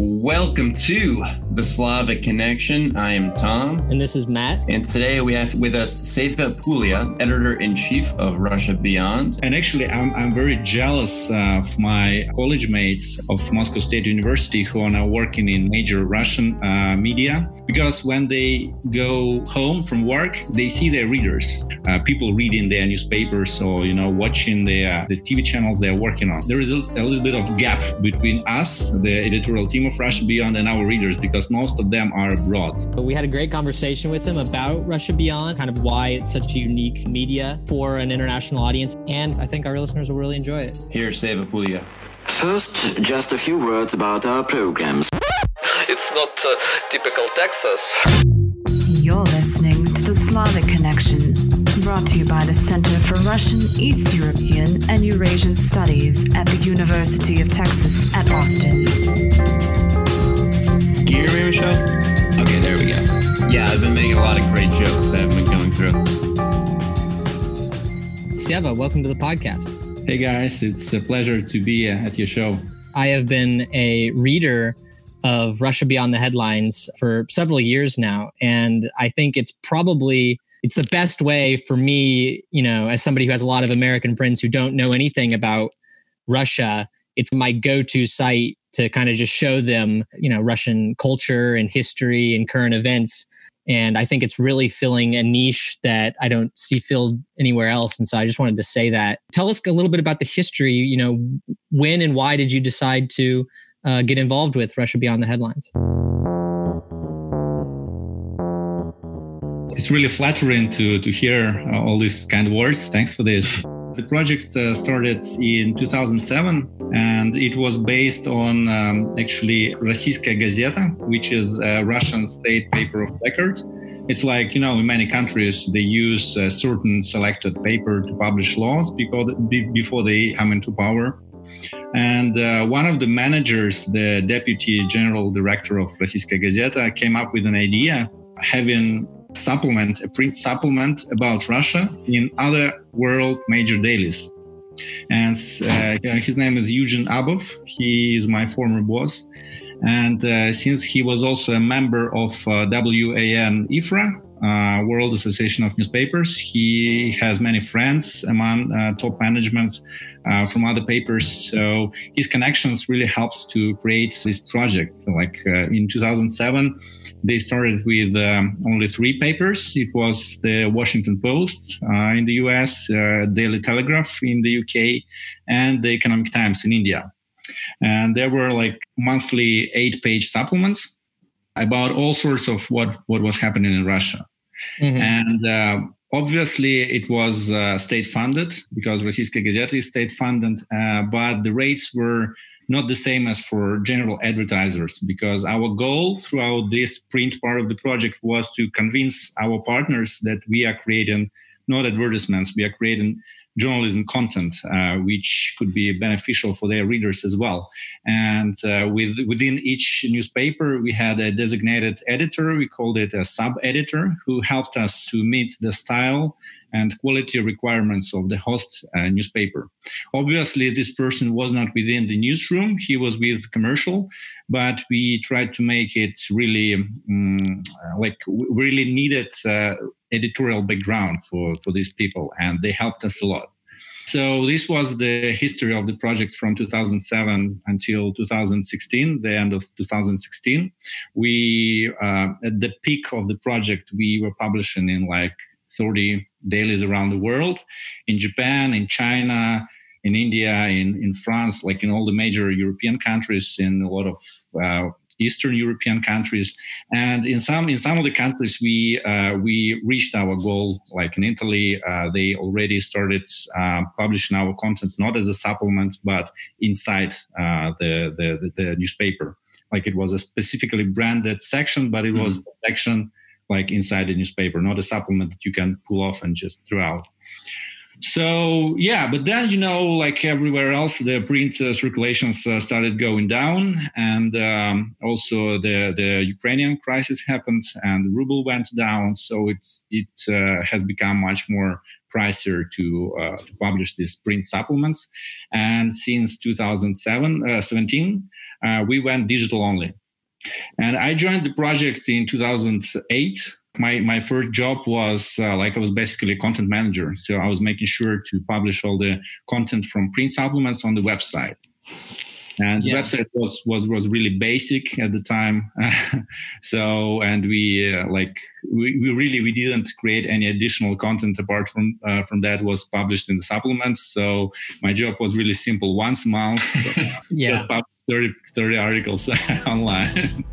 Welcome to the Slavic Connection. I am Tom. And this is Matt. And today we have with us Seva Pulya, editor in chief of Russia Beyond. And actually, I'm, I'm very jealous of my college mates of Moscow State University who are now working in major Russian uh, media because when they go home from work, they see their readers, uh, people reading their newspapers or, you know, watching the, the TV channels they're working on. There is a, a little bit of gap between us, the editorial team of Russia Beyond and our readers because most of them are abroad. But we had a great conversation with them about Russia Beyond, kind of why it's such a unique media for an international audience. And I think our listeners will really enjoy it. Here, Seva Pulya. First, just a few words about our programs. It's not uh, typical Texas. You're listening to the Slavic Connection, brought to you by the Center for Russian, East European, and Eurasian Studies at the University of Texas at Austin. Can you hear me, Michelle? Okay, there we go. Yeah, I've been making a lot of great jokes that have been going through. Seva, welcome to the podcast. Hey guys, it's a pleasure to be uh, at your show. I have been a reader of Russia Beyond the Headlines for several years now. And I think it's probably it's the best way for me, you know, as somebody who has a lot of American friends who don't know anything about Russia, it's my go-to site to kind of just show them, you know, Russian culture and history and current events. And I think it's really filling a niche that I don't see filled anywhere else. And so I just wanted to say that. Tell us a little bit about the history. You know, when and why did you decide to uh, get involved with Russia Beyond the Headlines? It's really flattering to to hear all these kind words. Thanks for this. The project uh, started in 2007 and it was based on um, actually Rossiyskaya Gazeta, which is a Russian state paper of record. It's like, you know, in many countries, they use a certain selected paper to publish laws because, before they come into power. And uh, one of the managers, the deputy general director of Rossiyskaya Gazeta, came up with an idea having supplement, a print supplement about Russia in other world major dailies. And uh, his name is Eugene Abov. He is my former boss. And uh, since he was also a member of uh, WAN IFRA, uh, World Association of Newspapers. He has many friends among uh, top management uh, from other papers. So his connections really helped to create this project. So like uh, in 2007, they started with um, only three papers. It was the Washington Post uh, in the US, uh, Daily Telegraph in the UK, and the Economic Times in India. And there were like monthly eight page supplements about all sorts of what, what was happening in Russia. Mm-hmm. And uh, obviously, it was uh, state funded because Rossiyskaya Gazeta is state funded, uh, but the rates were not the same as for general advertisers because our goal throughout this print part of the project was to convince our partners that we are creating not advertisements, we are creating journalism content, uh, which could be beneficial for their readers as well. And uh, with, within each newspaper, we had a designated editor. We called it a sub editor who helped us to meet the style and quality requirements of the host uh, newspaper. Obviously, this person was not within the newsroom, he was with commercial, but we tried to make it really um, like really needed uh, editorial background for, for these people, and they helped us a lot. So this was the history of the project from 2007 until 2016, the end of 2016. We, uh, at the peak of the project, we were publishing in like 30 dailies around the world, in Japan, in China, in India, in, in France, like in all the major European countries, in a lot of uh, Eastern European countries, and in some in some of the countries we uh, we reached our goal. Like in Italy, uh, they already started uh, publishing our content not as a supplement but inside uh, the, the, the newspaper. Like it was a specifically branded section, but it mm-hmm. was a section like inside the newspaper, not a supplement that you can pull off and just throw out. So yeah but then you know like everywhere else the print uh, circulations uh, started going down and um, also the the ukrainian crisis happened and the ruble went down. So it's it uh, has become much more pricier to uh, to publish these print supplements. And since 2007 uh, 17 uh, we went digital only. And i joined the project in 2008 my my first job was uh, like I was basically a content manager. So I was making sure to publish all the content from print supplements on the website. And yeah. the website was was was really basic at the time. so and we uh, like we, we really we didn't create any additional content apart from uh, from that was published in the supplements. So my job was really simple. Once a month, yeah. just publish 30, 30 articles online.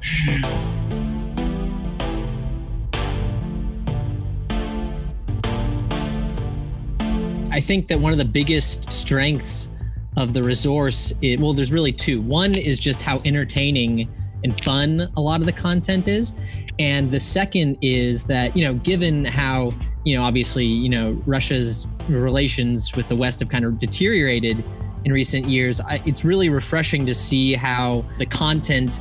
I think that one of the biggest strengths of the resource, it, well, there's really two. One is just how entertaining and fun a lot of the content is. And the second is that, you know, given how, you know, obviously, you know, Russia's relations with the West have kind of deteriorated in recent years, I, it's really refreshing to see how the content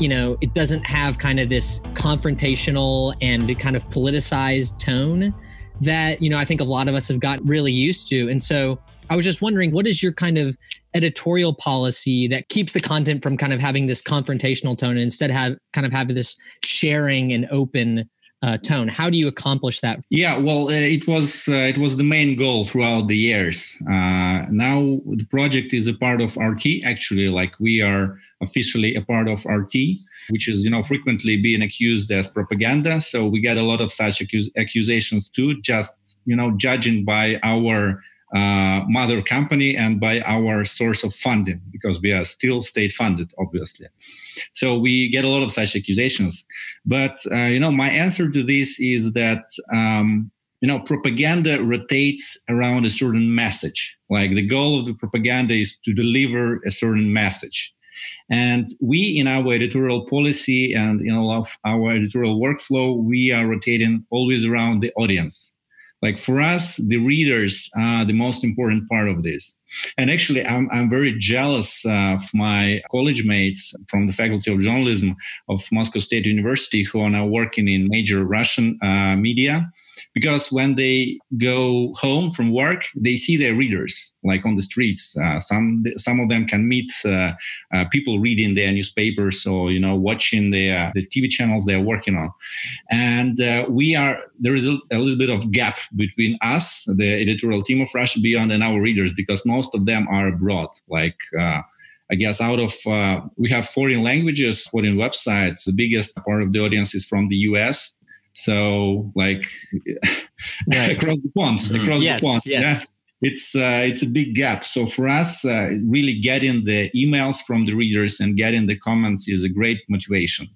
you know, it doesn't have kind of this confrontational and kind of politicized tone that you know I think a lot of us have got really used to. And so I was just wondering, what is your kind of editorial policy that keeps the content from kind of having this confrontational tone and instead have kind of have this sharing and open uh, tone. How do you accomplish that? Yeah, well, uh, it was uh, it was the main goal throughout the years. Uh, now the project is a part of RT. Actually, like we are officially a part of RT, which is you know frequently being accused as propaganda. So we get a lot of such accus- accusations too. Just you know, judging by our uh, mother company and by our source of funding because we are still state funded obviously so we get a lot of such accusations but uh, you know my answer to this is that um, you know propaganda rotates around a certain message like the goal of the propaganda is to deliver a certain message and we in our editorial policy and in all of our editorial workflow we are rotating always around the audience. Like for us the readers are the most important part of this. And actually i'm, I'm very jealous of my college mates from the faculty of journalism of moscow state university who are now working in major russian uh, media because when they go home from work they see their readers like on the streets. Uh, some some of them can meet uh, uh, people reading their newspapers or you know watching the uh, the tv channels they're working on. And uh, we are there is a, a, little bit of gap between us the editorial team of russia beyond and our readers because most of them are abroad. Like uh, I guess out of uh, we have foreign languages, foreign websites. The biggest part of the audience is from the US, so like right. across the pond, mm-hmm. across yes, the pond. Yes. Yeah. It's uh, it's a big gap. So for us, uh, really getting the emails from the readers and getting the comments is a great motivation.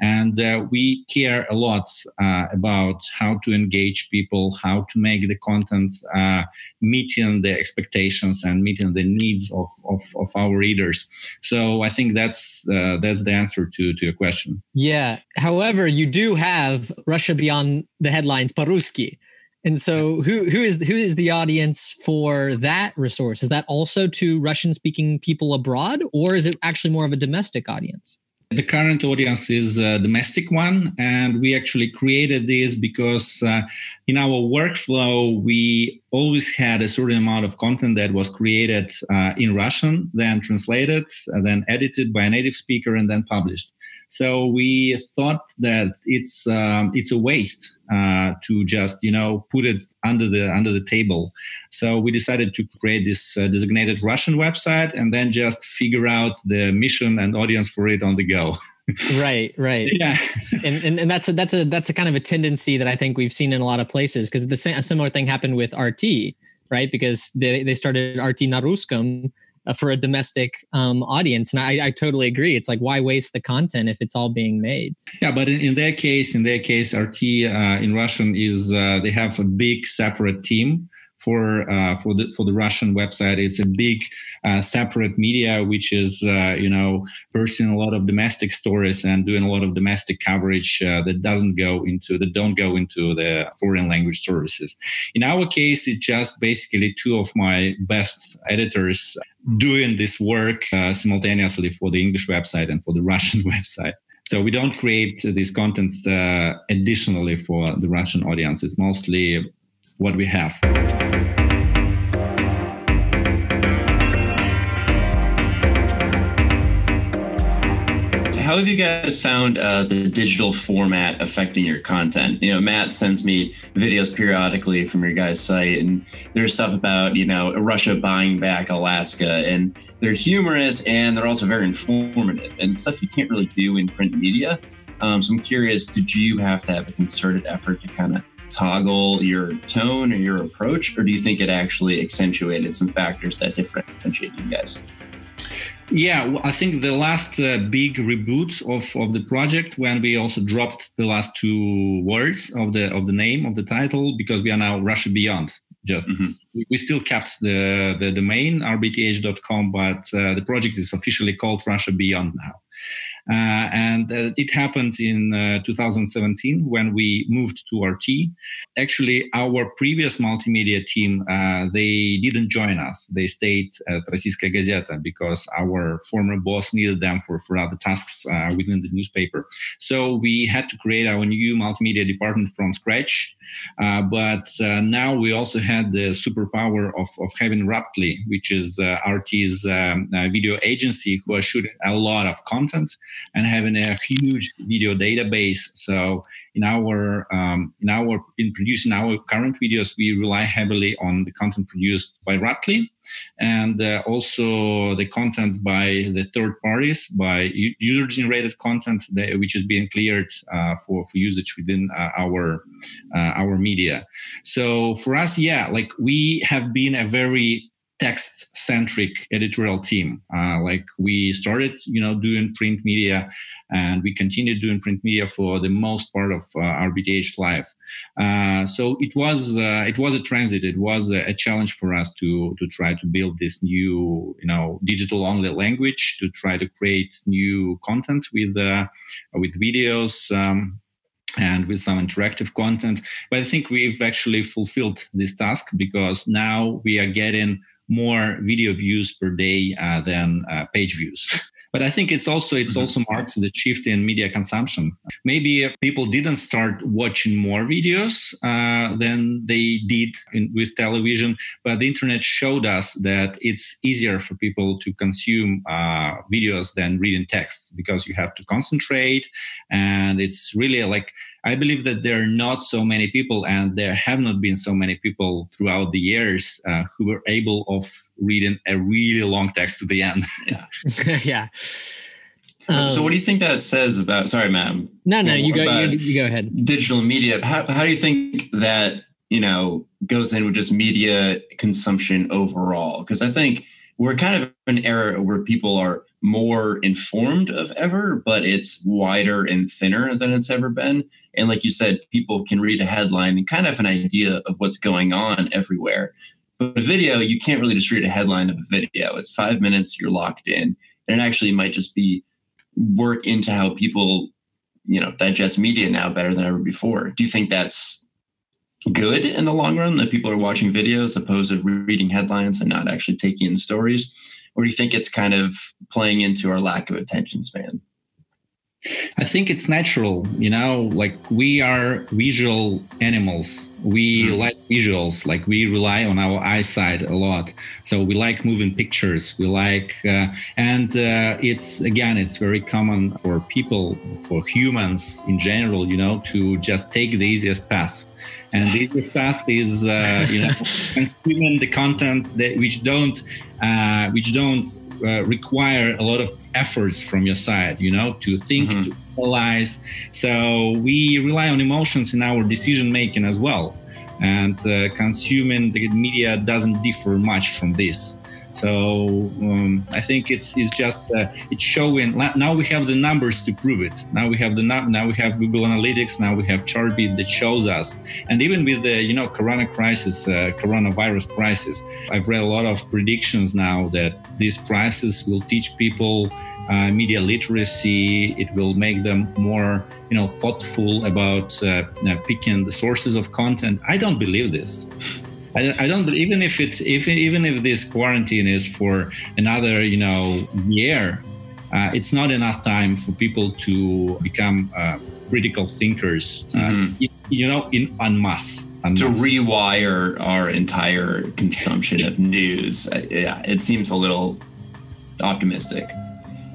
And uh, we care a lot uh, about how to engage people, how to make the content uh, meeting the expectations and meeting the needs of, of, of our readers. So I think that's uh, that's the answer to, to your question. Yeah. However, you do have Russia Beyond the Headlines, Paruski. And so, who who is who is the audience for that resource? Is that also to Russian speaking people abroad, or is it actually more of a domestic audience? The current audience is a domestic one, and we actually created this because uh, in our workflow, we always had a certain amount of content that was created uh, in Russian, then translated, uh, then edited by a native speaker, and then published. So we thought that it's um, it's a waste uh, to just you know put it under the under the table. So we decided to create this uh, designated Russian website and then just figure out the mission and audience for it on the go. right right yeah and, and and that's a that's a that's a kind of a tendency that i think we've seen in a lot of places because the same a similar thing happened with rt right because they, they started rt na ruskom uh, for a domestic um, audience. And I, I, totally agree. It's like, why waste the content if it's all being made? Yeah, but in, in their case, in their case, RT uh, in Russian is uh, they have a big separate team for uh, for the for the Russian website. It's a big uh, separate media which is uh, you know pursuing a lot of domestic stories and doing a lot of domestic coverage uh, that doesn't go into that don't go into the foreign language services. In our case, it's just basically two of my best editors doing this work uh, simultaneously for the English website and for the Russian website. So we don't create these contents uh, additionally for the Russian audience. It's mostly what we have. how have you guys found uh, the digital format affecting your content? You know, Matt sends me videos periodically from your guys' site, and there's stuff about you know Russia buying back Alaska, and they're humorous and they're also very informative and stuff you can't really do in print media. Um, so I'm curious, did you have to have a concerted effort to kind of toggle your tone or your approach, or do you think it actually accentuated some factors that differentiate you guys? Yeah, I think the last uh, big reboot of, of the project when we also dropped the last two words of the of the name of the title because we are now Russia Beyond. Just mm-hmm. we still kept the the domain rbth.com, but uh, the project is officially called Russia Beyond now. Uh, and uh, it happened in uh, 2017 when we moved to RT. Actually, our previous multimedia team, they didn't join us. They stayed at Rossiyskaya Gazeta because our former boss needed them for, for other tasks within the newspaper. So we had to create our new multimedia department from scratch. Uh, but uh, now we also had the superpower of, of having Ruptly, which is uh, RT's um, video agency, who are shooting a lot of content and having a huge video database. So in our um, in our in producing our current videos, we rely heavily on the content produced by Ruptly and uh, also the content by the third parties, by user generated content that, which is being cleared uh, for for usage within uh, our uh, our media. So for us, yeah, like we have been a very text centric editorial team. Uh, like we started, you know, doing print media, and we continued doing print media for the most part of uh, life. Uh, so it was uh, it was a transit. It was a, a, challenge for us to to try to build this new, you know, digital only language to try to create new content with uh, with videos. Um, and with some interactive content. But I think we've actually fulfilled this task because now we are getting more video views per day uh, than uh, page views. but I think it's also it's mm-hmm. also marks the shift in media consumption. Maybe people didn't start watching more videos uh, than they did in, with television, but the internet showed us that it's easier for people to consume uh, videos than reading texts because you have to concentrate, and it's really like I believe that there are not so many people, and there have not been so many people throughout the years uh, who were able of reading a really long text to the end. Yeah, yeah. Um, so, what do you think that says about? Sorry, ma'am. No, no, you go. You, you, go ahead. Digital media. How how do you think that you know goes in with just media consumption overall? Because I think we're kind of an era where people are more informed of ever, but it's wider and thinner than it's ever been. And like you said, people can read a headline and kind of an idea of what's going on everywhere. But a video, you can't really just read a headline of a video. It's five minutes, you're locked in. And it actually might just be work into how people, you know, digest media now better than ever before. Do you think that's good in the long run that people are watching videos opposed to reading headlines and not actually taking in stories? Or do you think it's kind of playing into our lack of attention span? I think it's natural, you know, like we are visual animals. We mm. like visuals, like we rely on our eyesight a lot. So we like moving pictures. We like, uh, and uh, it's again, it's very common for people, for humans in general, you know, to just take the easiest path and this path is uh, you know consuming the content that which don't uh, which don't uh, require a lot of efforts from your side you know to think mm-hmm. to analyze. So we rely on emotions in our decision making as well. And uh, consuming the media doesn't differ much from this So um, I think it's it's just uh, it's showing. Now we have the numbers to prove it. Now we have the now we have Google Analytics. Now we have Chartbeat that shows us. And even with the you know Corona crisis, uh, coronavirus crisis, I've read a lot of predictions now that these crisis will teach people uh, media literacy. It will make them more, you know, thoughtful about uh, uh, picking the sources of content. I don't believe this. I, I don't even if it's if even if this quarantine is for another you know year, uh, it's not enough time for people to become uh, critical thinkers. Uh, mm-hmm. You, you, know, in en masse. to rewire our entire consumption of news. Uh, yeah, it seems a little optimistic.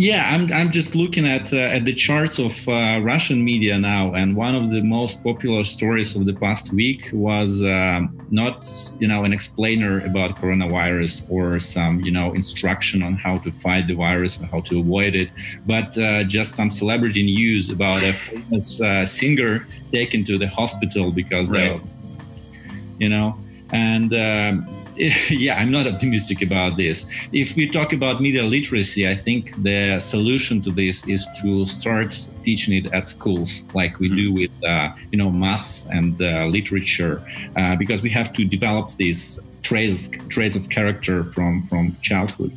Yeah, I'm, I'm just looking at uh, at the charts of uh, Russian media now, and one of the most popular stories of the past week was um, not you know an explainer about coronavirus or some you know instruction on how to fight the virus and how to avoid it, but uh, just some celebrity news about a famous uh, singer taken to the hospital because right. you know and. Um, yeah, I'm not optimistic about this. If we talk about media literacy, I think the solution to this is to start teaching it at schools, like we do with, uh, you know, math and uh, literature, uh, because we have to develop these traits of, traits of character from from childhood.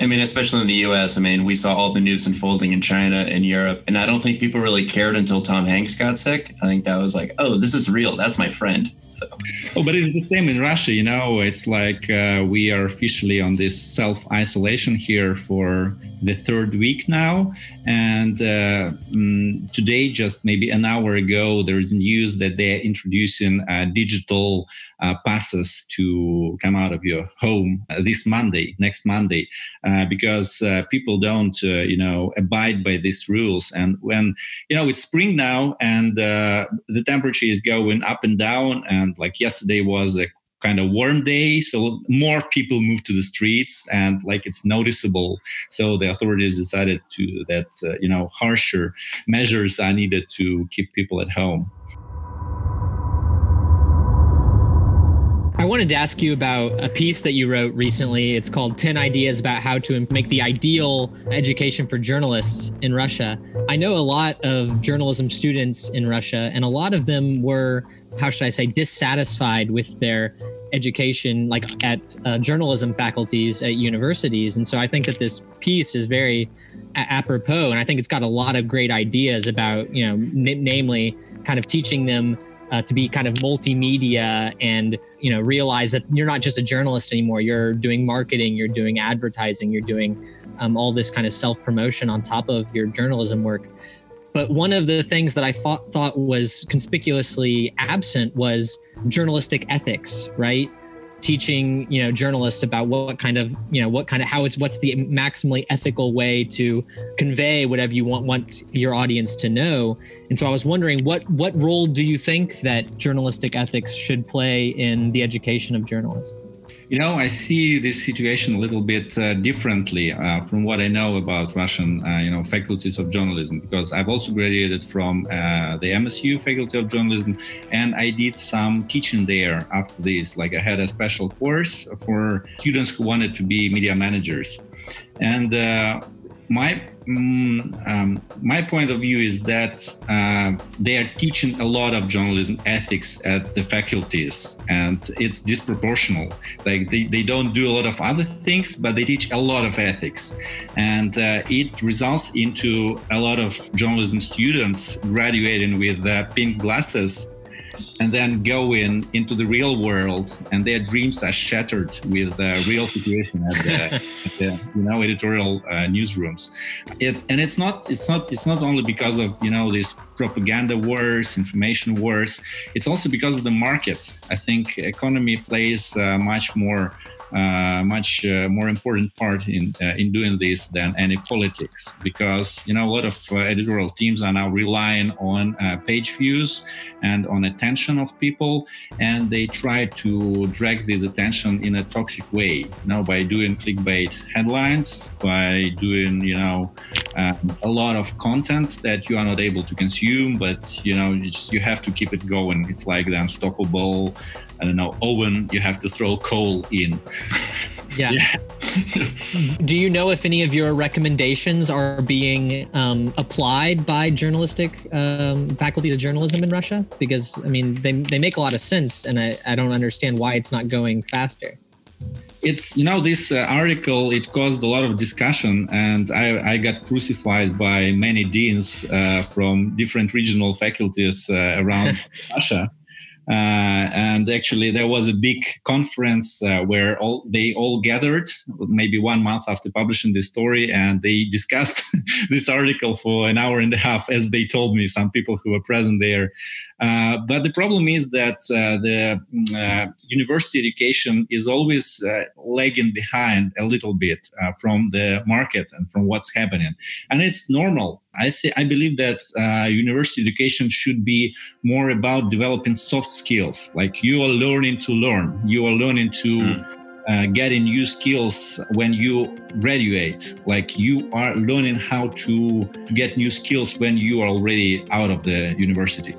I mean, especially in the U.S. I mean, we saw all the news unfolding in China and Europe, and I don't think people really cared until Tom Hanks got sick. I think that was like, oh, this is real. That's my friend. So. Oh, but it's the same in Russia. You know, it's like uh, we are officially on this self isolation here for the third week now. And uh, um, today, just maybe an hour ago, there is news that they're introducing uh, digital uh, passes to come out of your home uh, this Monday, next Monday, uh, because uh, people don't, you know, abide by these rules. And when, you know, it's spring now and the temperature is going up and down, and like yesterday was a kind of warm day so more people move to the streets and like it's noticeable so the authorities decided to that uh, you know harsher measures are needed to keep people at home I wanted to ask you about a piece that you wrote recently. It's called 10 Ideas About How to Make the Ideal Education for Journalists in Russia. I know a lot of journalism students in Russia, and a lot of them were how should I say, dissatisfied with their education, like at uh, journalism faculties at universities. And so I think that this piece is very a- apropos, and I think it's got a lot of great ideas about, you know, n- namely, kind of teaching them uh, to be kind of multimedia and you know realize that you're not just a journalist anymore. You're doing marketing, you're doing advertising, you're doing um, all this kind of self promotion on top of your journalism work. But one of the things that I thought, thought was conspicuously absent was journalistic ethics, right? Teaching, you know, journalists about what kind of, you know, what kind of how it's what's the maximally ethical way to convey whatever you want want your audience to know. And so I was wondering what what role do you think that journalistic ethics should play in the education of journalists? You know, I see this situation a little bit uh, differently uh, from what I know about Russian, uh, you know, faculties of journalism, because I've also graduated from uh, the MSU Faculty of Journalism, and I did some teaching there after this. Like I had a special course for students who wanted to be media managers, and uh, my mm, um, my point of view is that uh, they are teaching a lot of journalism ethics at the faculties and it's disproportional. Like they, they don't do a lot of other things but they teach a lot of ethics. And uh, it results into a lot of journalism students graduating with uh, pink glasses and then go in into the real world and their dreams are shattered with the real situation at the, at the you know editorial uh, newsrooms. It, and it's not it's not it's not only because of you know these propaganda wars information wars. It's also because of the market. I think economy plays uh, much more uh, much uh, more important part in uh, in doing this than any politics because you know a lot of uh, editorial teams are now relying on uh, page views and on attention of people and they try to drag this attention in a toxic way you know by doing clickbait headlines by doing you know um, a lot of content that you are not able to consume but you know you, just, you have to keep it going. It's like the unstoppable I don't know, oven, you have to throw coal in. Yeah. yeah. Do you know if any of your recommendations are being um, applied by journalistic um, faculties of journalism in Russia? Because I mean, they they make a lot of sense, and I, I don't understand why it's not going faster. It's you know this uh, article it caused a lot of discussion, and I, I got crucified by many deans uh, from different regional faculties uh, around Russia uh, and actually, there was a big conference uh, where all they all gathered, maybe one month after publishing the story, and they discussed this article for an hour and a half, as they told me. Some people who were present there. Uh, but the problem is that uh, the uh, university education is always lagging behind a little bit from the market and from what's happening, and it's normal I th- I believe that university education should be more about developing soft skills. Like you are learning to learn. You are learning to mm. Uh, getting new skills when you graduate. Like you are learning how to get new skills when you are already out of the university.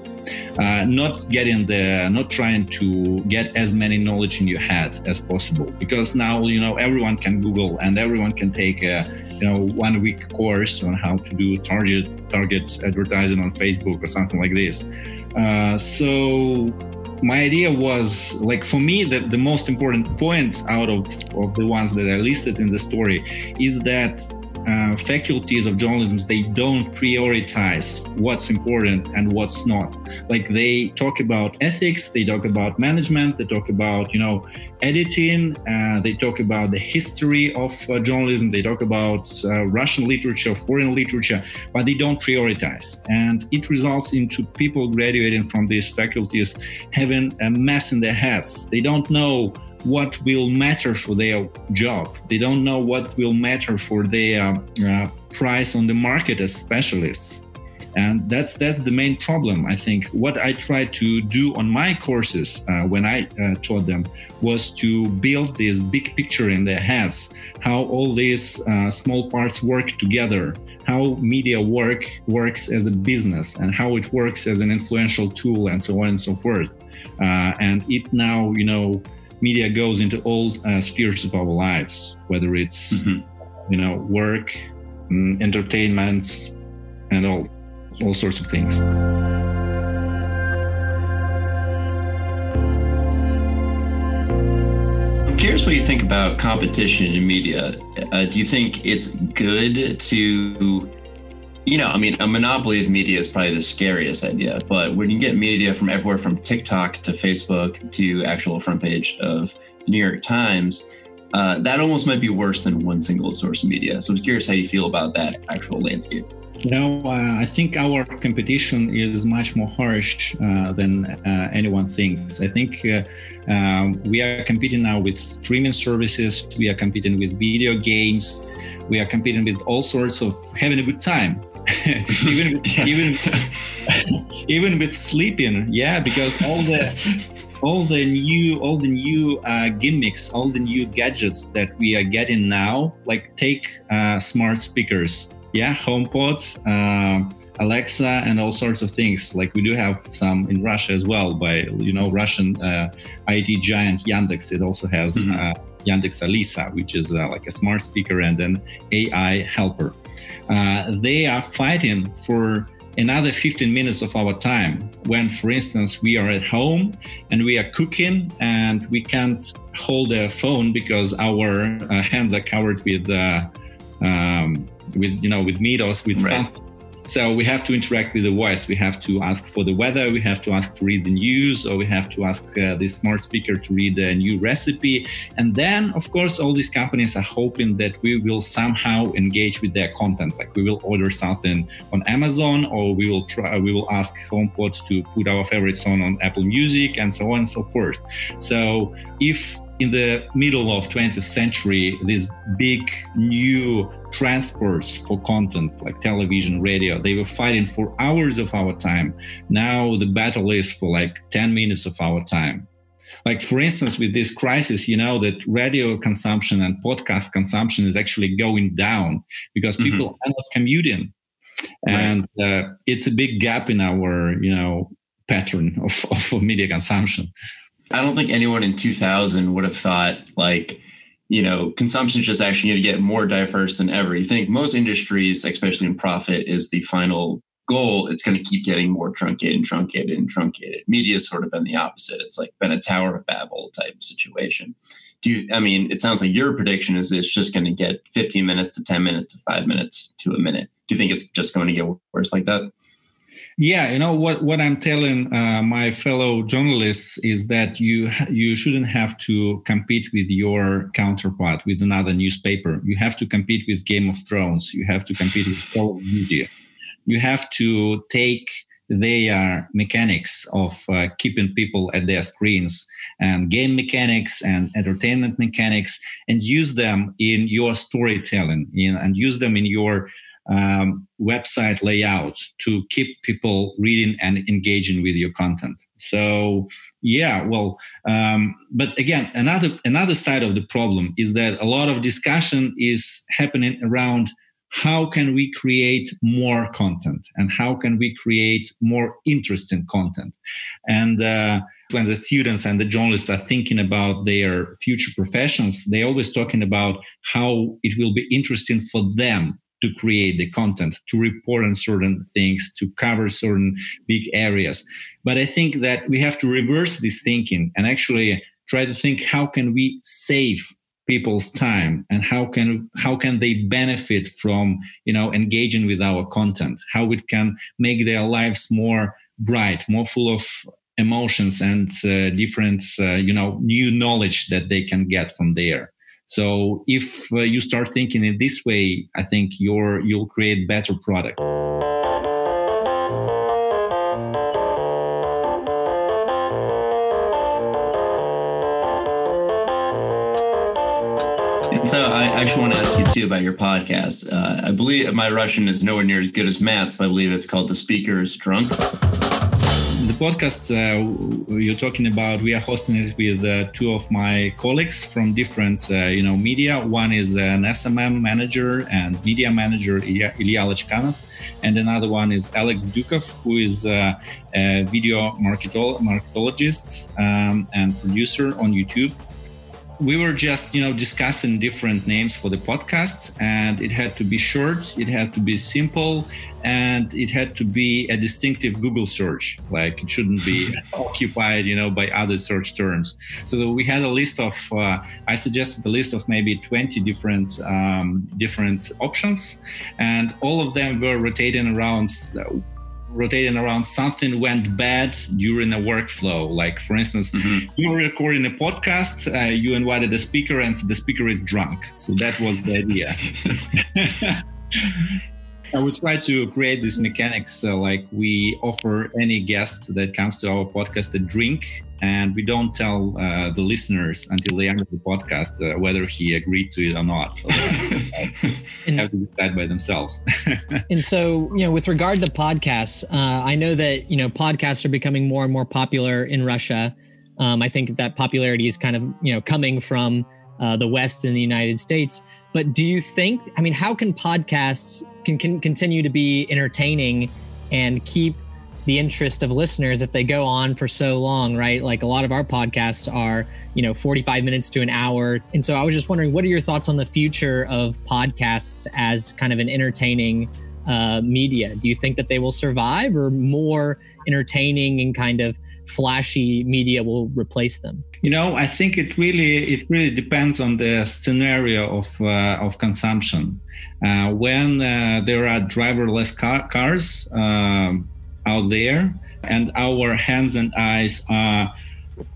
Uh, not getting the not trying to get as many knowledge in your head as possible because now you know everyone can google and everyone can take a you know one week course on how to do target target advertising on facebook or something like this uh, so my idea was like for me the, the most important point out of, of the ones that i listed in the story is that uh, faculties of journalism they don't prioritize what's important and what's not. Like they talk about ethics they talk about management they talk about you know editing uh, they talk about the history of uh, journalism they talk about uh, russian literature foreign literature but they don't prioritize. And it results into people graduating from these faculties having a mess in their heads. They don't know what will matter for their job. They don't know what will matter for their uh, price on the market as specialists. And that's that's the main problem. I think what I tried to do on my courses uh, when I uh, taught them was to build this big picture in their heads, how all these uh, small parts work together, how media work works as a business, and how it works as an influential tool, and so on and so forth. Uh, and it now, you know, media goes into all uh, spheres of our lives, whether it's mm-hmm. you know work, mm, entertainment, and all all sorts of things. I'm curious what you think about competition in media. Uh, do you think it's good to you know, I mean, a monopoly of media is probably the scariest idea. But when you get media from everywhere from TikTok to Facebook to actual front page of the New York Times, uh, that almost might be worse than one single source of media. So I was curious how you feel about that actual landscape. Know, uh, I think our competition is much more harsh uh, than uh, anyone thinks. I think uh, um, we are competing now with streaming services, we are competing with video games, we are competing with all sorts of having a good time. even even even with sleeping yeah because all the all the new all the new uh, gimmicks all the new gadgets that we are getting now like take uh, smart speakers. Yeah homepod uh, alexa and all sorts of things. Like we do have some in russia as well by you know russian uh, it giant yandex. It also has mm-hmm. Uh, yandex alisa which is uh, like a smart speaker and an ai helper uh, they are fighting for another 15 minutes of our time when for instance we are at home and we are cooking and we can't hold a phone because our uh, hands are covered with uh, um, with you know with meat or with right. something so we have to interact with the voice. We have to ask for the weather. We have to ask to read the news, or we have to ask uh, the smart speaker to read a new recipe. And then, of course, all these companies are hoping that we will somehow engage with their content. Like we will order something on Amazon, or we will try. We will ask HomePod to put our favorite song on Apple Music, and so on and so forth. So if in the middle of 20th century these big new transports for content like television radio they were fighting for hours of our time now the battle is for like 10 minutes of our time like for instance with this crisis you know that radio consumption and podcast consumption is actually going down because mm-hmm. people mm-hmm. are not commuting and right. uh, it's a big gap in our you know pattern of, of media consumption I don't think anyone in 2000 would have thought like you know, consumption is just actually going to get more diverse than ever. You think most industries, especially in profit, is the final goal. It's going to keep getting more truncated and truncated and truncated. Media has sort of been the opposite. It's like been a Tower of Babel type situation. Do you, I mean, it sounds like your prediction is it's just going to get 15 minutes to 10 minutes to five minutes to a minute. Do you think it's just going to get worse like that? Yeah, you know what what I'm telling uh, my fellow journalists is that you you shouldn't have to compete with your counterpart with another newspaper. You have to compete with Game of Thrones. You have to compete with of Duty. You have to take their mechanics of uh, keeping people at their screens and game mechanics and entertainment mechanics and use them in your storytelling in, and use them in your um, website layout to keep people reading and engaging with your content. So yeah, well, um, but again, another another side of the problem is that a lot of discussion is happening around how can we create more content and how can we create more interesting content and uh, when the students and the journalists are thinking about their future professions they're always talking about how it will be interesting for them to create the content, to report on certain things, to cover certain big areas. But I think that we have to reverse this thinking and actually try to think how can we save people's time and how can how can they benefit from you know engaging with our content how it can make their lives more bright more full of emotions and uh, different uh, you know new knowledge that they can get from there so if uh, you start thinking in this way, I think you're you'll create better product. So I actually want to ask you too about your podcast. Uh, I believe my Russian is nowhere near as good as Matt's, but I believe it's called The Speaker is Drunk the podcast uh, you're talking about, we are hosting it with uh, two of my colleagues from different, uh, you know, media. One is an SMM manager and media manager, Ilya, Lachkanov, and another one is Alex Dukov, who is uh, a video marketolo- marketologist um, and producer on YouTube we were just you know discussing different names for the podcast and it had to be short it had to be simple and it had to be a distinctive google search. Like it shouldn't be occupied you know by other search terms. So we had a list of uh, i suggested a list of maybe 20 different um, different options and all of them were rotating around rotating around something went bad during a workflow. Like for instance mm-hmm. you were recording a podcast uh, you invited a speaker and the speaker is drunk. So that was the idea. I would try to create these mechanics uh, like we offer any guest that comes to our podcast a drink and we don't tell uh, the listeners until the end of the podcast uh, whether he agreed to it or not. So they have to decide by themselves. and so, you know, with regard to podcasts, uh, I know that you know podcasts are becoming more and more popular in Russia. Um, I think that popularity is kind of you know coming from uh, the West in the United States. But do you think? I mean, how can podcasts can, can continue to be entertaining and keep the interest of listeners if they go on for so long, right? Like a lot of our podcasts are, you know, 45 minutes to an hour. And so I was just wondering, what are your thoughts on the future of podcasts as kind of an entertaining uh, media? Do you think that they will survive or more entertaining and kind of flashy media will replace them? You know, I think it really it really depends on the scenario of uh, of consumption. Uh, when uh, there are driverless car- cars, um, out there and our hands and eyes uh,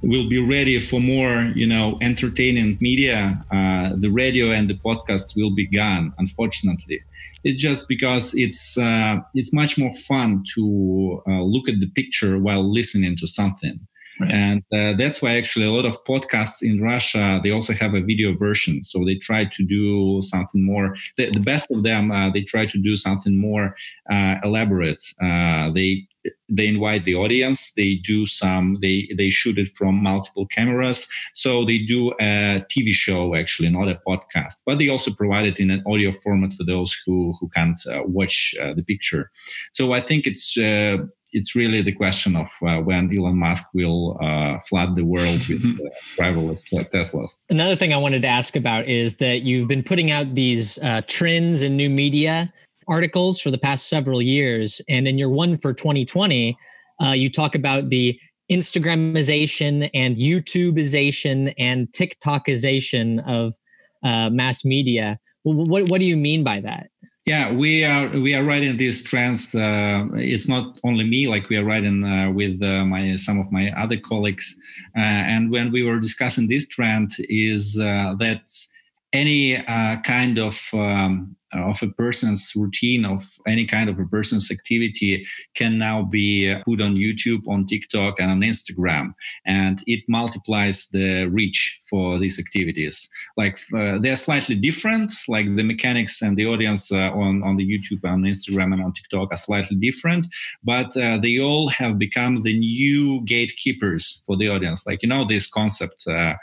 will be ready for more you know entertaining media. Uh, the radio and the podcasts will be gone unfortunately. It's just because it's uh, it's much more fun to uh, look at the picture while listening to something Right. And uh, that's why actually a lot of podcasts in Russia they also have a video version. So they try to do something more. The, the best of them uh, they try to do something more uh, elaborate. Uh, they they invite the audience they do some they they shoot it from multiple cameras so they do a tv show actually not a podcast but they also provide it in an audio format for those who who can't uh, watch uh, the picture so i think it's uh, it's really the question of uh, when Elon Musk will uh, flood the world with uh, driverless Teslas. Another thing I wanted to ask about is that you've been putting out these uh, trends in new media articles for the past several years, and in your one for 2020, uh, you talk about the Instagramization and YouTubeization and TikTokization of uh, mass media. What, what do you mean by that? Yeah, we are we are writing these trends. Uh, it's not only me; like we are writing uh, with uh, my some of my other colleagues. Uh, and when we were discussing this trend, is uh, that any uh, kind of um, of a person's routine of any kind of a person's activity can now be put on youtube on tiktok and on instagram. And it multiplies the reach for these activities. Like uh, they're slightly different. Like the mechanics and the audience uh, on, on the youtube and instagram and on tiktok are slightly different. But uh, they all have become the new gatekeepers for the audience. Like you know this concept uh,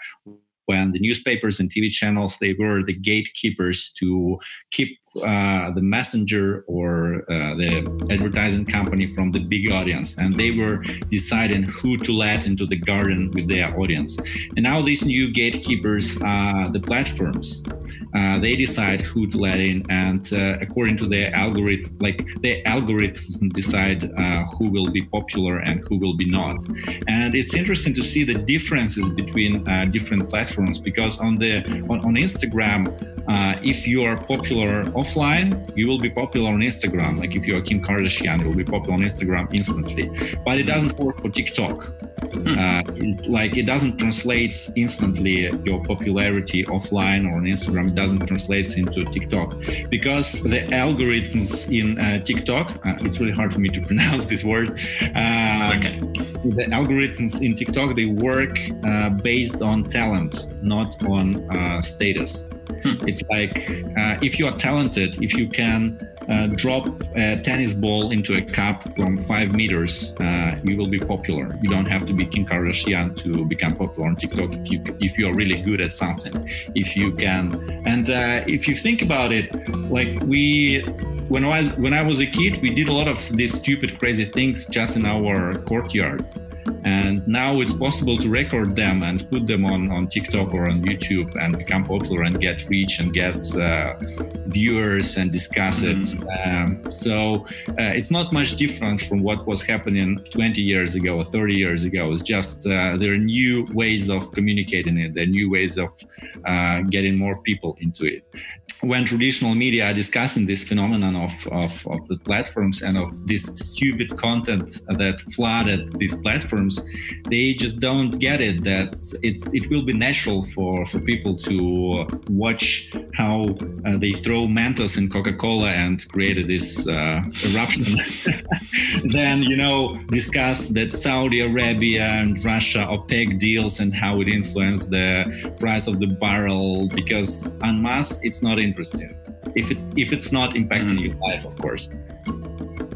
when the newspapers and TV channels they were the gatekeepers to keep uh, the messenger or uh, the advertising company from the big audience, and they were deciding who to let into the garden with their audience. And now these new gatekeepers are the platforms. Uh, they decide who to let in, and uh, according to their algorithm, like their algorithms decide uh, who will be popular and who will be not. And it's interesting to see the differences between different platforms because on the on, on Instagram if you are popular offline, you will be popular on Instagram. Like if you are Kim Kardashian, you will be popular on Instagram instantly. But it doesn't work for TikTok. Hmm. Uh, it, like it doesn't translate instantly your popularity offline or on Instagram. It doesn't translate into TikTok because the algorithms in uh, TikTok. Uh, it's really hard for me to pronounce this word. Uh, okay. The algorithms in TikTok they work uh, based on talent, not on status. Hmm. It's like uh, if you are talented, if you can uh, drop a tennis ball into a cup from five meters, uh, you will be popular. You don't have to be Kim Kardashian to become popular on TikTok if you if you are really good at something. If you can, and uh, if you think about it, like we when I was when I was a kid, we did a lot of these stupid, crazy things just in our courtyard and now it's possible to record them and put them on, on tiktok or on youtube and become popular and get reach and get uh, viewers and discuss it. Mm-hmm. um, so uh, it's not much difference from what was happening 20 years ago or 30 years ago. It's just uh, there are new ways of communicating it there are new ways of uh, getting more people into it. When traditional media are discussing this phenomenon of, of, of, the platforms and of this stupid content that flooded these platforms, they just don't get it that it's it will be natural for, for people to watch how uh, they throw Mentos in Coca-Cola and created this uh, eruption. then, you know, discuss that Saudi Arabia and Russia OPEC deals and how it influenced the price of the barrel because en masse, it's not interesting if it's if it's not impacting mm. your life of course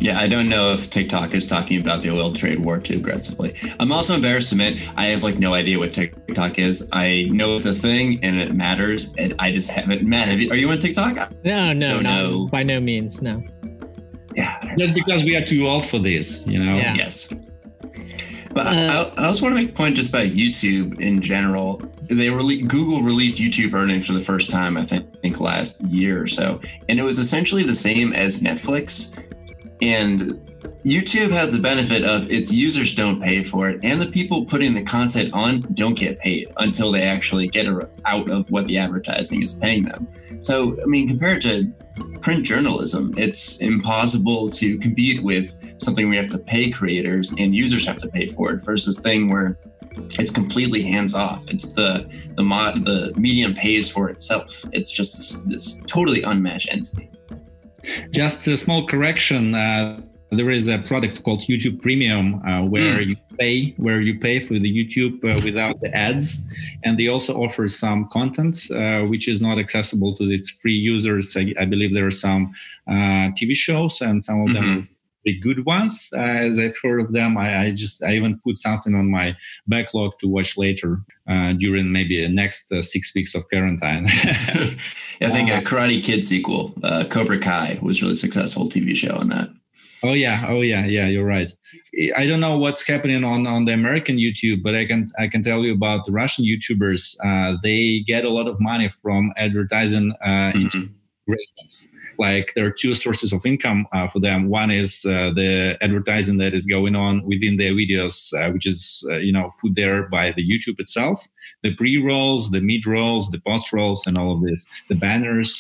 yeah, I don't know if TikTok is talking about the oil trade war too aggressively. I'm also embarrassed to admit I have like no idea what TikTok is. I know it's a thing and it matters, and I just haven't. met. have you, are you on TikTok? No, no, no. By no means, no. Yeah, just because we are too old for this, you know. Yeah. Yes. But uh, I, I also want to make a point just about YouTube in general. They rele- Google released YouTube earnings for the first time, I think, last year or so, and it was essentially the same as Netflix. And YouTube has the benefit of its users don't pay for it, and the people putting the content on don't get paid until they actually get out of what the advertising is paying them. So, I mean, compared to print journalism, it's impossible to compete with something we have to pay creators and users have to pay for it versus thing where it's completely hands off. It's the the mod the medium pays for itself. It's just this, this totally unmatched entity. Just a small correction. Uh, there is a product called YouTube Premium uh, where mm. you pay where you pay for the YouTube uh, without the ads, and they also offer some content uh, which is not accessible to its free users. I, I believe there are some uh, TV shows and some of mm-hmm. them the good ones uh, as I've heard of them. I, I, just I even put something on my backlog to watch later uh, during maybe the next uh, six weeks of quarantine. I think a uh, Karate Kid sequel, uh, Cobra Kai, was really successful TV show on that. Oh yeah, oh yeah, yeah. You're right. I don't know what's happening on on the American YouTube, but I can I can tell you about the Russian YouTubers. Uh, they get a lot of money from advertising uh, mm-hmm. integrations. Like there are two sources of income uh, for them. One is uh, the advertising that is going on within their videos, uh, which is uh, you know put there by the YouTube itself. The pre rolls, the mid rolls, the post rolls, and all of this. The banners.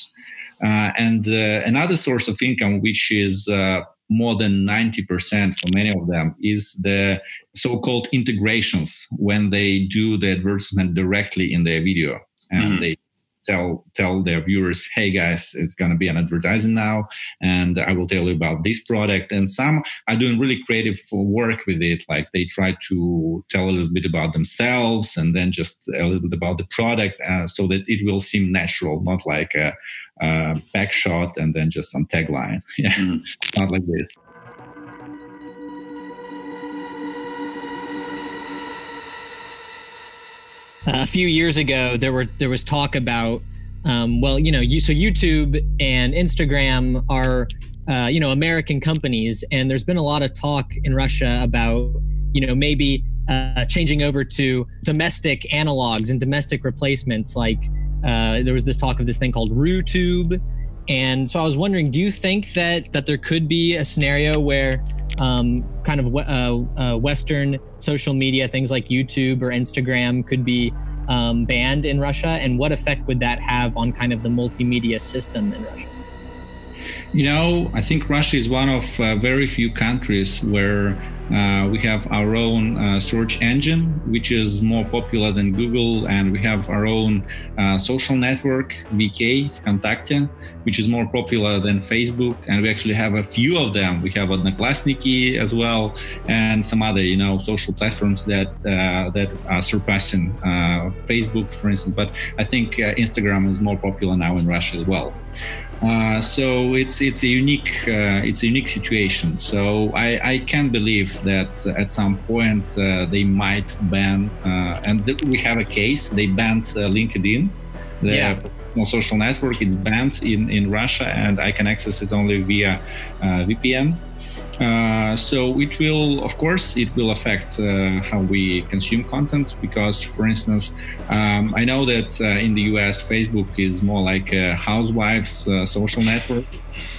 and another source of income, which is more than 90% for many of them is the so-called integrations when they do the advertisement directly in their video and mm-hmm. they tell tell their viewers hey guys it's going to be an advertising now and i will tell you about this product and some are doing really creative work with it like they try to tell a little bit about themselves and then just a little bit about the product uh, so that it will seem natural not like a, uh, back shot and then just some tagline. Yeah, mm-hmm. not like this. A few years ago, there were there was talk about, um, well, you know, you so YouTube and Instagram are, uh, you know, American companies, and there's been a lot of talk in Russia about, you know, maybe uh, changing over to domestic analogs and domestic replacements like uh, there was this talk of this thing called RuTube. And so I was wondering, do you think that that there could be a scenario where um, kind of uh, uh, Western social media, things like YouTube or Instagram, could be um, banned in Russia? And what effect would that have on kind of the multimedia system in Russia? You know, I think Russia is one of uh, very few countries where uh, we have our own uh, search engine, which is more popular than Google, and we have our own uh, social network, VK, Vkontakte, which is more popular than Facebook. And we actually have a few of them. We have Odnoklassniki as well, and some other, you know, social platforms that uh, that are surpassing uh, Facebook, for instance. But I think Instagram is more popular now in Russia as well. Uh, so it's it's a unique uh, it's a unique situation. So I, I can believe that at some point uh, they might ban and we have a case they banned LinkedIn, the yeah. Social network. It's banned in in Russia and I can access it only via VPN. Uh, so it will, of course, it will affect uh, how we consume content because, for instance, um, I know that uh, in the US, Facebook is more like a housewives uh, social network,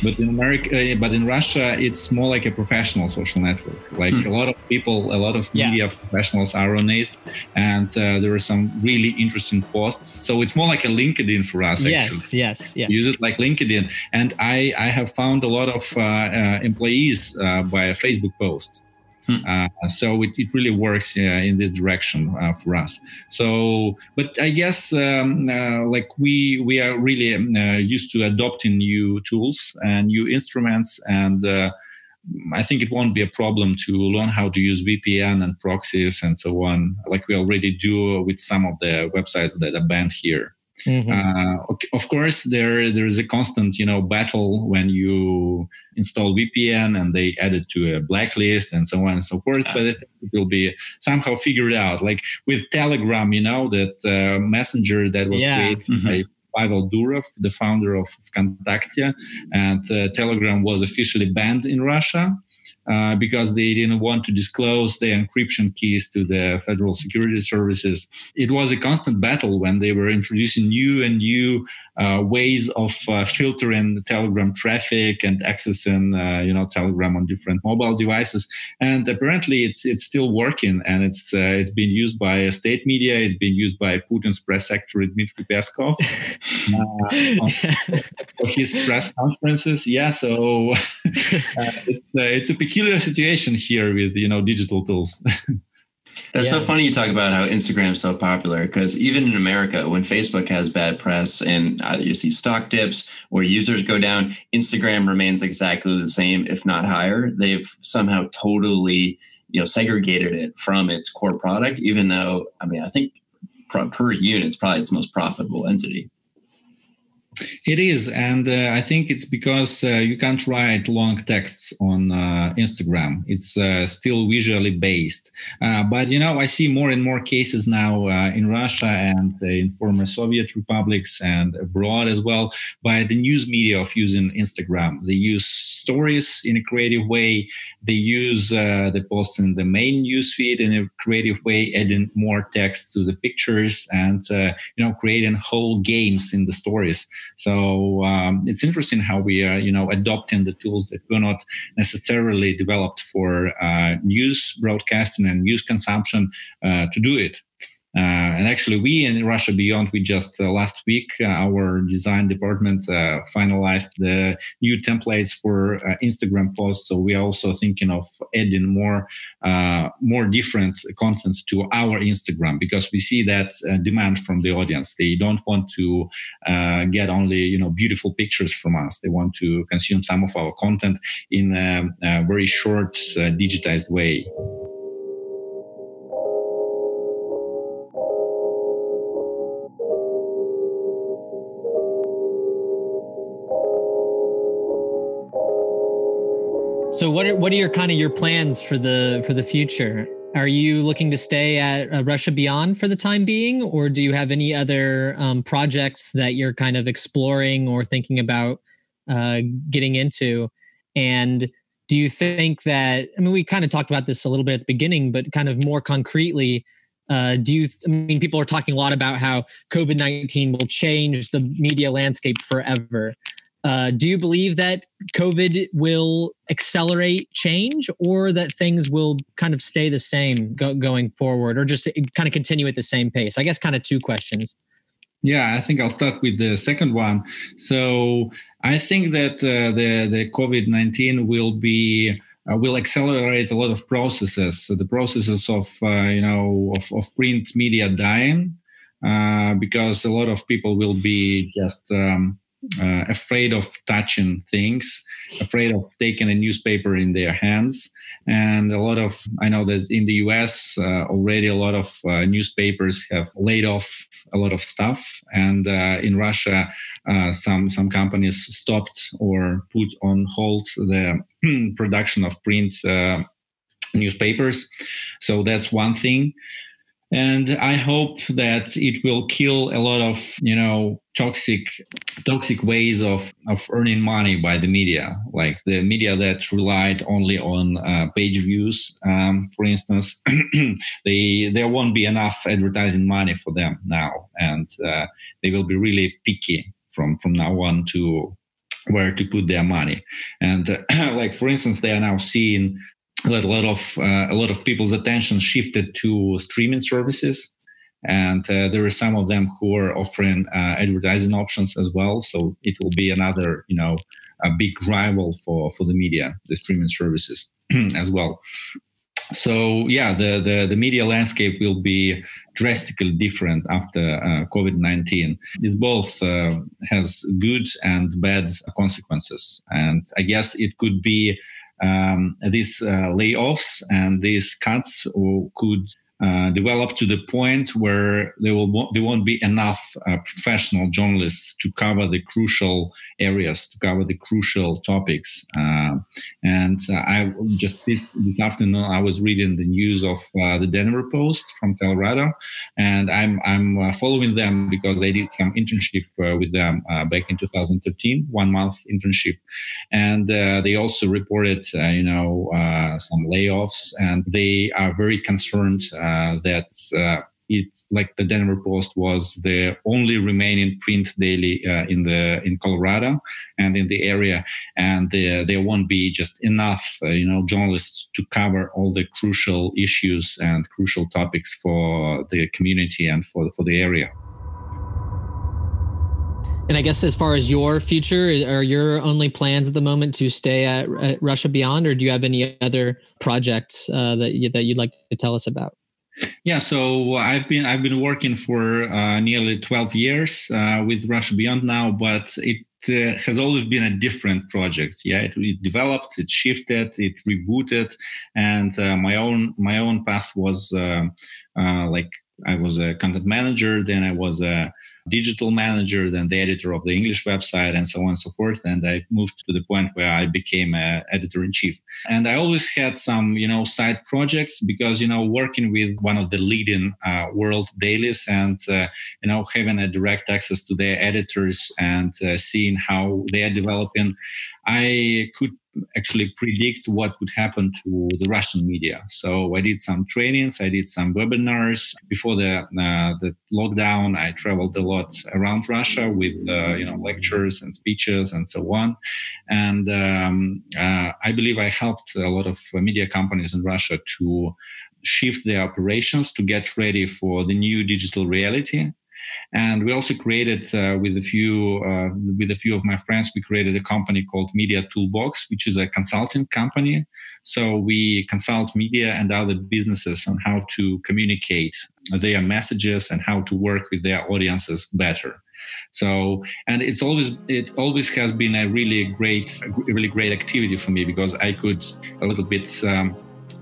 but in America, uh, but in Russia, it's more like a professional social network. Like hmm. a lot of people, a lot of yeah. media professionals are on it, and there are some really interesting posts. So it's more like a LinkedIn for us. Yes, actually. yes, yes. Use it like LinkedIn, and I I have found a lot of employees uh, by a Facebook post. Hmm. Uh, so it, it really works uh, in this direction uh, for us. So, but I guess um, uh, like we we are really um, uh, used to adopting new tools and new instruments, and I think it won't be a problem to learn how to use VPN and proxies and so on, like we already do with some of the websites that are banned here. Mm-hmm. Uh, of course, there there is a constant, you know, battle when you install VPN and they add it to a blacklist and so on and so forth. But it, will be somehow figured out. Like with Telegram, you know, that uh, messenger that was yeah. created mm-hmm. by Pavel Durov, the founder of Vkontakte, and uh, Telegram was officially banned in Russia. Uh, because they didn't want to disclose the encryption keys to the federal security services. It was a constant battle when they were introducing new and new uh, ways of uh, filtering Telegram traffic and accessing, uh, you know, Telegram on different mobile devices. And apparently, it's it's still working, and it's uh, it's been used by state media. It's been used by Putin's press secretary Dmitry Peskov uh, for his press conferences. Yeah, so it's it's a peculiar situation here with you know digital tools. That's yeah. so funny you talk about how Instagram's so popular because even in America, when Facebook has bad press and either you see stock dips or users go down, Instagram remains exactly the same, if not higher. They've somehow totally, you know, segregated it from its core product, even though, I mean, I think per unit, it's probably its most profitable entity. It is, and uh, I think it's because uh, you can't write long texts on uh, Instagram. It's uh, still visually based. Uh, but you know, I see more and more cases now uh, in Russia and in former Soviet republics and abroad as well by the news media of using Instagram. They use stories in a creative way. They use the posts in the main news feed in a creative way, adding more text to the pictures and you know, creating whole games in the stories. So um, it's interesting how we are, you know, adopting the tools that were not necessarily developed for uh, news broadcasting and news consumption uh, to do it. Uh, and actually, we in Russia Beyond, we just uh, last week, uh, our design department uh, finalized the new templates for uh, Instagram posts. So we are also thinking of adding more, uh, more different content to our Instagram because we see that demand from the audience. They don't want to get only you know beautiful pictures from us. They want to consume some of our content in a, a very short, digitized way. What are what are your kind of your plans for the for the future? Are you looking to stay at uh, Russia Beyond for the time being, or do you have any other um, projects that you're kind of exploring or thinking about uh, getting into? And do you think that I mean we kind of talked about this a little bit at the beginning, but kind of more concretely, uh, do you? I mean, people are talking a lot about how COVID nineteen will change the media landscape forever. Uh, do you believe that COVID will accelerate change or that things will kind of stay the same go- going forward or just kind of continue at the same pace? I guess kind of two questions. Yeah, I think I'll start with the second one. So I think that uh, the, the COVID 19 will be. Uh, will accelerate a lot of processes. So the processes of uh, you know of, of print media dying uh, because a lot of people will be just um, uh, afraid of touching things, afraid of taking a newspaper in their hands. And a lot of, I know that in the US uh, already a lot of uh, newspapers have laid off a lot of stuff. And uh, in Russia, uh, some, some companies stopped or put on hold the production of print uh, newspapers. So that's one thing and i hope that it will kill a lot of you know toxic toxic ways of of earning money by the media. Like the media that relied only on uh, page views um, for instance they there won't be enough advertising money for them now. And uh, they will be really picky from from now on to where to put their money. And uh, like for instance they are now seeing a lot of uh, a lot of people's attention shifted to streaming services. And uh, there are some of them who are offering uh, advertising options as well. So it will be another you know a big rival for for the media the streaming services as well. So yeah the, the, the media landscape will be drastically different after uh, covid-19 this both uh, has good and bad consequences. And i guess it could be um, these uh, layoffs and these cuts could uh, develop to the point where there will there won't be enough uh, professional journalists to cover the crucial areas, to cover the crucial topics. Uh, and uh, I just this, this afternoon I was reading the news of uh, the Denver Post from Colorado, and I'm I'm following them because I did some internship with them back in 2013, one month internship, and they also reported you know some layoffs, and they are very concerned. Uh, that uh, it's like the Denver Post was the only remaining print daily uh, in the in Colorado and in the area, and there, there won't be just enough, uh, you know, journalists to cover all the crucial issues and crucial topics for the community and for for the area. And I guess as far as your future, are your only plans at the moment to stay at, at Russia Beyond, or do you have any other projects uh, that you, that you'd like to tell us about? Yeah, so I've been I've been working for uh, nearly 12 years uh, with Russia Beyond now, but it uh, has always been a different project. Yeah, it, it developed, it shifted, it rebooted, and uh, my own my own path was uh, uh, like I was a content manager, then I was a digital manager, then the editor of the English website, and so on and so forth. And I moved to the point where I became an editor in chief. And I always had some, you know, side projects because, you know, working with one of the leading uh, world dailies and, uh, you know, having a direct access to their editors and uh, seeing how they are developing, I could actually predict what would happen to the Russian media. So I did some trainings, I did some webinars before the uh, the lockdown. I traveled a lot around Russia with uh, you know lectures and speeches and so on. And um, uh, I believe I helped a lot of media companies in Russia to shift their operations to get ready for the new digital reality and we also created uh, with a few uh, with a few of my friends, we created a company called Media Toolbox, which is a consulting company. So we consult media and other businesses on how to communicate their messages and how to work with their audiences better. So, and it's always it always has been a really great, really great activity for me because I could a little bit. Um,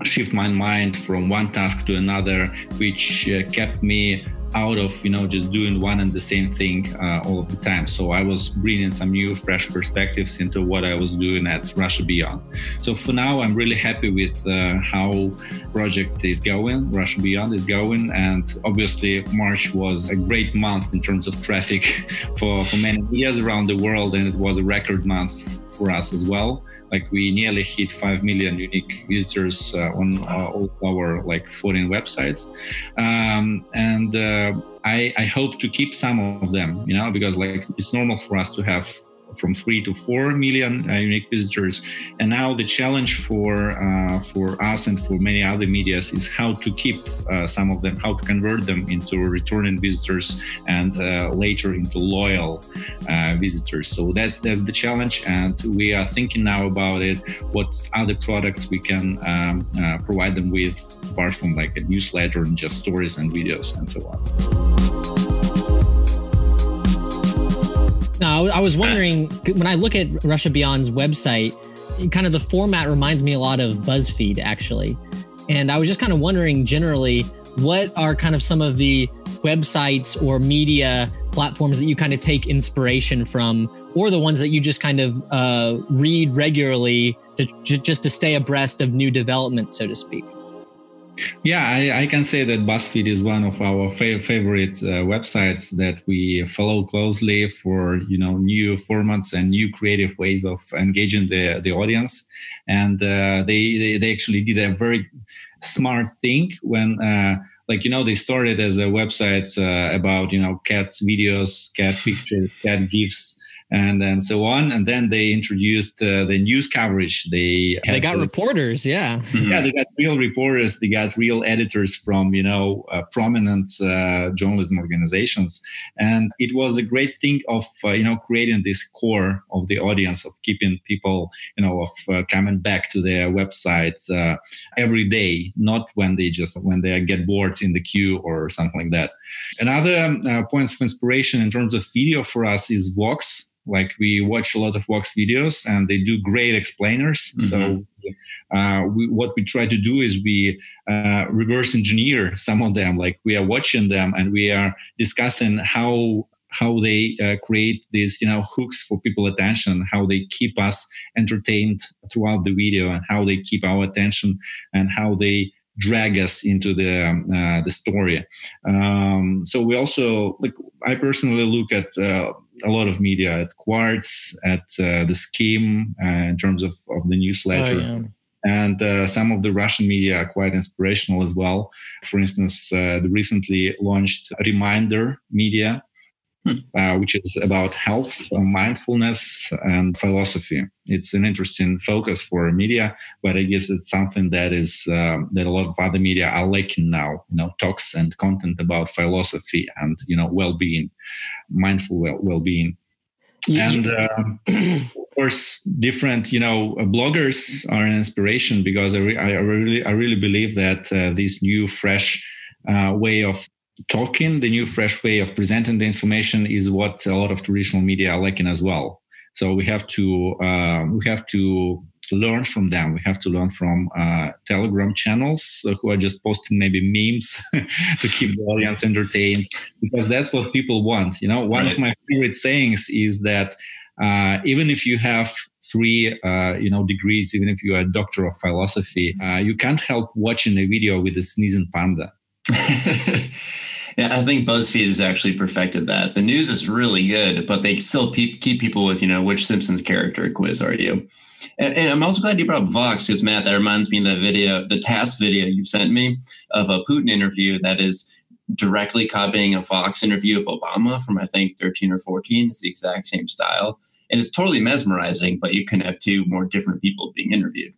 shift my mind from one task to another, which uh, kept me out of you know just doing one and the same thing uh, all of the time. So i was bringing some new fresh perspectives into what i was doing at russia beyond. So for now i'm really happy with uh, how project is going russia beyond is going. And obviously march was a great month in terms of traffic for, for many years around the world. And it was a record month for us as well like we nearly hit 5 million unique visitors uh, on uh, all our like foreign websites. Um, and uh, I, I hope to keep some of them you know because like it's normal for us to have from three to four million uh, unique visitors. And now the challenge for uh, for us and for many other medias is how to keep uh, some of them, how to convert them into returning visitors and uh, later into loyal uh, visitors. So that's that's the challenge, and we are thinking now about it. What other products we can um, uh, provide them with, apart from like a newsletter and just stories and videos and so on. No, I was wondering when I look at Russia Beyond's website, kind of the format reminds me a lot of BuzzFeed, actually. And I was just kind of wondering generally, what are kind of some of the websites or media platforms that you kind of take inspiration from, or the ones that you just kind of uh, read regularly to, just to stay abreast of new developments, so to speak? Yeah, I, I, can say that BuzzFeed is one of our fav- favorite uh, websites that we follow closely for you know new formats and new creative ways of engaging the the audience. And uh, they, they, they actually did a very smart thing when. Uh, like you know, they started as a website uh, about you know cat videos, cat pictures, cat gifs, and and so on. And then they introduced uh, the news coverage. They they got reporters, yeah, mm-hmm. yeah. They got real reporters. They got real editors from you know uh, prominent uh, journalism organizations, and it was a great thing of uh, you know creating this core of the audience of keeping people you know of uh, coming back to their websites uh, every day, not when they just when they get bored in the queue or something like that. Another points of inspiration in terms of video for us is Vox like we watch a lot of Vox videos and they do great explainers mm-hmm. so uh, we, what we try to do is we uh, reverse engineer some of them like we are watching them and we are discussing how how they uh, create these you know hooks for people attention how they keep us entertained throughout the video and how they keep our attention and how they drag us into the um, uh, the story. Um, so we also like I personally look at uh, a lot of media at Quartz, at uh, the Skimm uh, in terms of, of the newsletter. Oh, yeah. And uh, some of the Russian media are quite inspirational as well. For instance, uh, the recently launched Reminder Media, Hmm. Uh, which is about health, uh, mindfulness, and philosophy. It's an interesting focus for media, but I guess it's something that is uh, that a lot of other media are lacking now. You know, talks and content about philosophy and you know well-being, mindful well- well-being. Yeah. And um, of course, different you know bloggers are an inspiration because I, re- I really I really believe that uh, this new fresh uh, way of talking, the new fresh way of presenting the information is what a lot of traditional media are lacking as well. So we have to uh, we have to learn from them. We have to learn from uh, Telegram channels uh, who are just posting maybe memes to keep the audience entertained because that's what people want. You know, one right. of my favorite sayings is that uh, even if you have three uh, you know degrees even if you are a doctor of philosophy uh, you can't help watching a video with a sneezing panda yeah i think buzzfeed has actually perfected that. The news is really good but they still pe- keep people with you know which simpsons character quiz are you? And, and i'm also glad you brought up vox because matt that reminds me of that video the TASS video you sent me of a putin interview that is directly copying a Vox interview of Obama from I think 13 or 14. It's the exact same style. And it's totally mesmerizing but you can have two more different people being interviewed.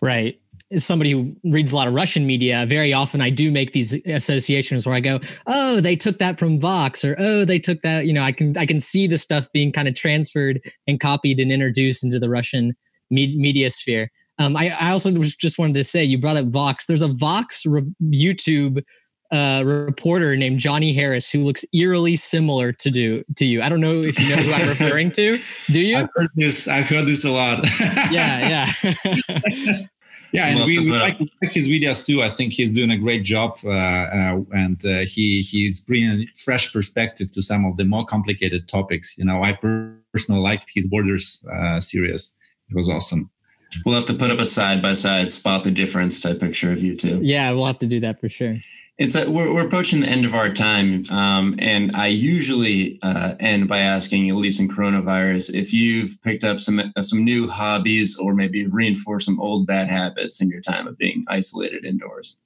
Right as somebody who reads a lot of Russian media, very often I do make these associations where I go, "Oh, they took that from Vox," or "Oh, they took that." You know, I can I can see the stuff being kind of transferred and copied and introduced into the Russian me- media sphere. Um, I, I also just wanted to say you brought up Vox. There's a Vox re- YouTube uh, reporter named Johnny Harris who looks eerily similar to do to you. I don't know if you know who I'm referring to. Do you? I've heard this. I've heard this a lot. yeah, yeah. yeah, and we, we like, like, his videos too. I think he's doing a great job, uh, uh, and uh, he he's bringing fresh perspective to some of the more complicated topics. You know, I personally liked his Borders uh, series. It was awesome. We'll have to put up a side by side, spot the difference type picture of you two. Yeah, we'll have to do that for sure. It's a, we're, we're approaching the end of our time, um, and I usually uh, end by asking, at least in coronavirus, if you've picked up some uh, some new hobbies or maybe reinforced some old bad habits in your time of being isolated indoors.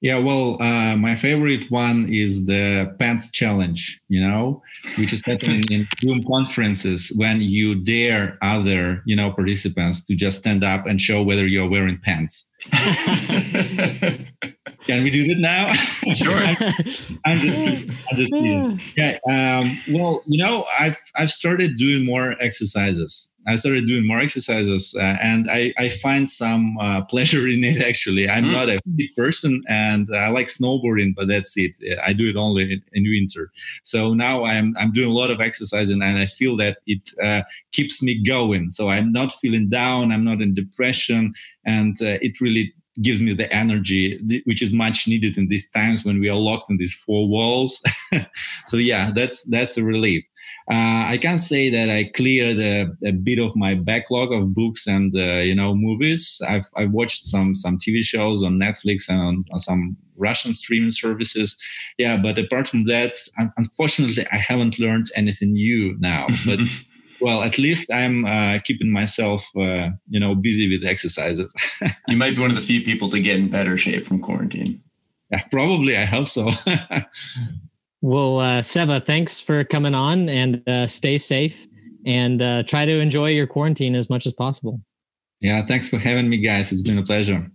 Yeah, well, uh, my favorite one is the pants challenge, you know, which is happening in Zoom conferences when you dare other, you know, participants to just stand up and show whether you're wearing pants. Can we do that now? Sure. I'm just, I'm just kidding. Yeah. Um, well, you know, I've I've started doing more exercises. I started doing more exercises, uh, and I I find some uh, pleasure in it. Actually, I'm mm. not a fit person, and I like snowboarding, but that's it. I do it only in, in, winter. So now I'm I'm doing a lot of exercising, and I feel that it uh, keeps me going. So I'm not feeling down. I'm not in depression, and uh, it really gives me the energy which is much needed in these times when we are locked in these four walls. So yeah that's that's a relief. Uh, i can say that i cleared a, a, bit of my backlog of books and uh, you know movies. I've i've watched some some tv shows on netflix and on, on some russian streaming services. Yeah but apart from that unfortunately i haven't learned anything new now. But well at least i'm uh, keeping myself uh, you know busy with exercises. You might be one of the few people to get in better shape from quarantine. Yeah probably. I hope so. Well uh, seva thanks for coming on and uh, stay safe and uh, try to enjoy your quarantine as much as possible. Yeah thanks for having me guys. It's been a pleasure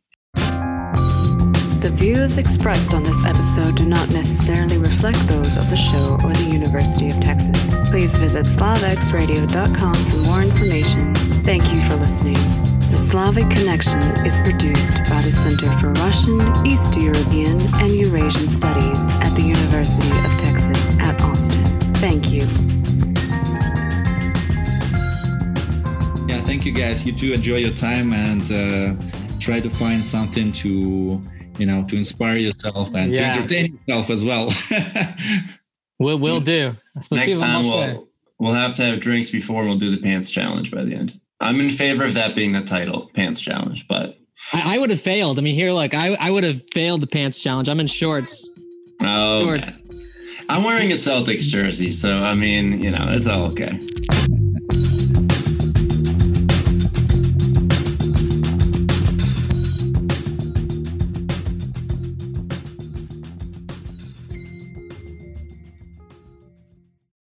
the views expressed on this episode do not necessarily reflect those of the show or the University of Texas. Please visit slavxradio.com for more information. Thank you for listening. The Slavic Connection is produced by the Center for Russian, East European, and Eurasian Studies at the University of Texas at Austin. Thank you. Yeah, thank you guys. You too enjoy your time and uh, try to find something to you know, to inspire yourself and yeah. to entertain yourself as well. we'll we'll do. Next time we'll we'll have to have drinks before we'll do the pants challenge by the end. I'm in favor of that being the title, pants challenge, but I, I would have failed. I mean, here, like I, I would have failed the pants challenge. I'm in shorts. Oh, shorts. Man. I'm wearing a Celtics jersey, so I mean, you know, it's all okay.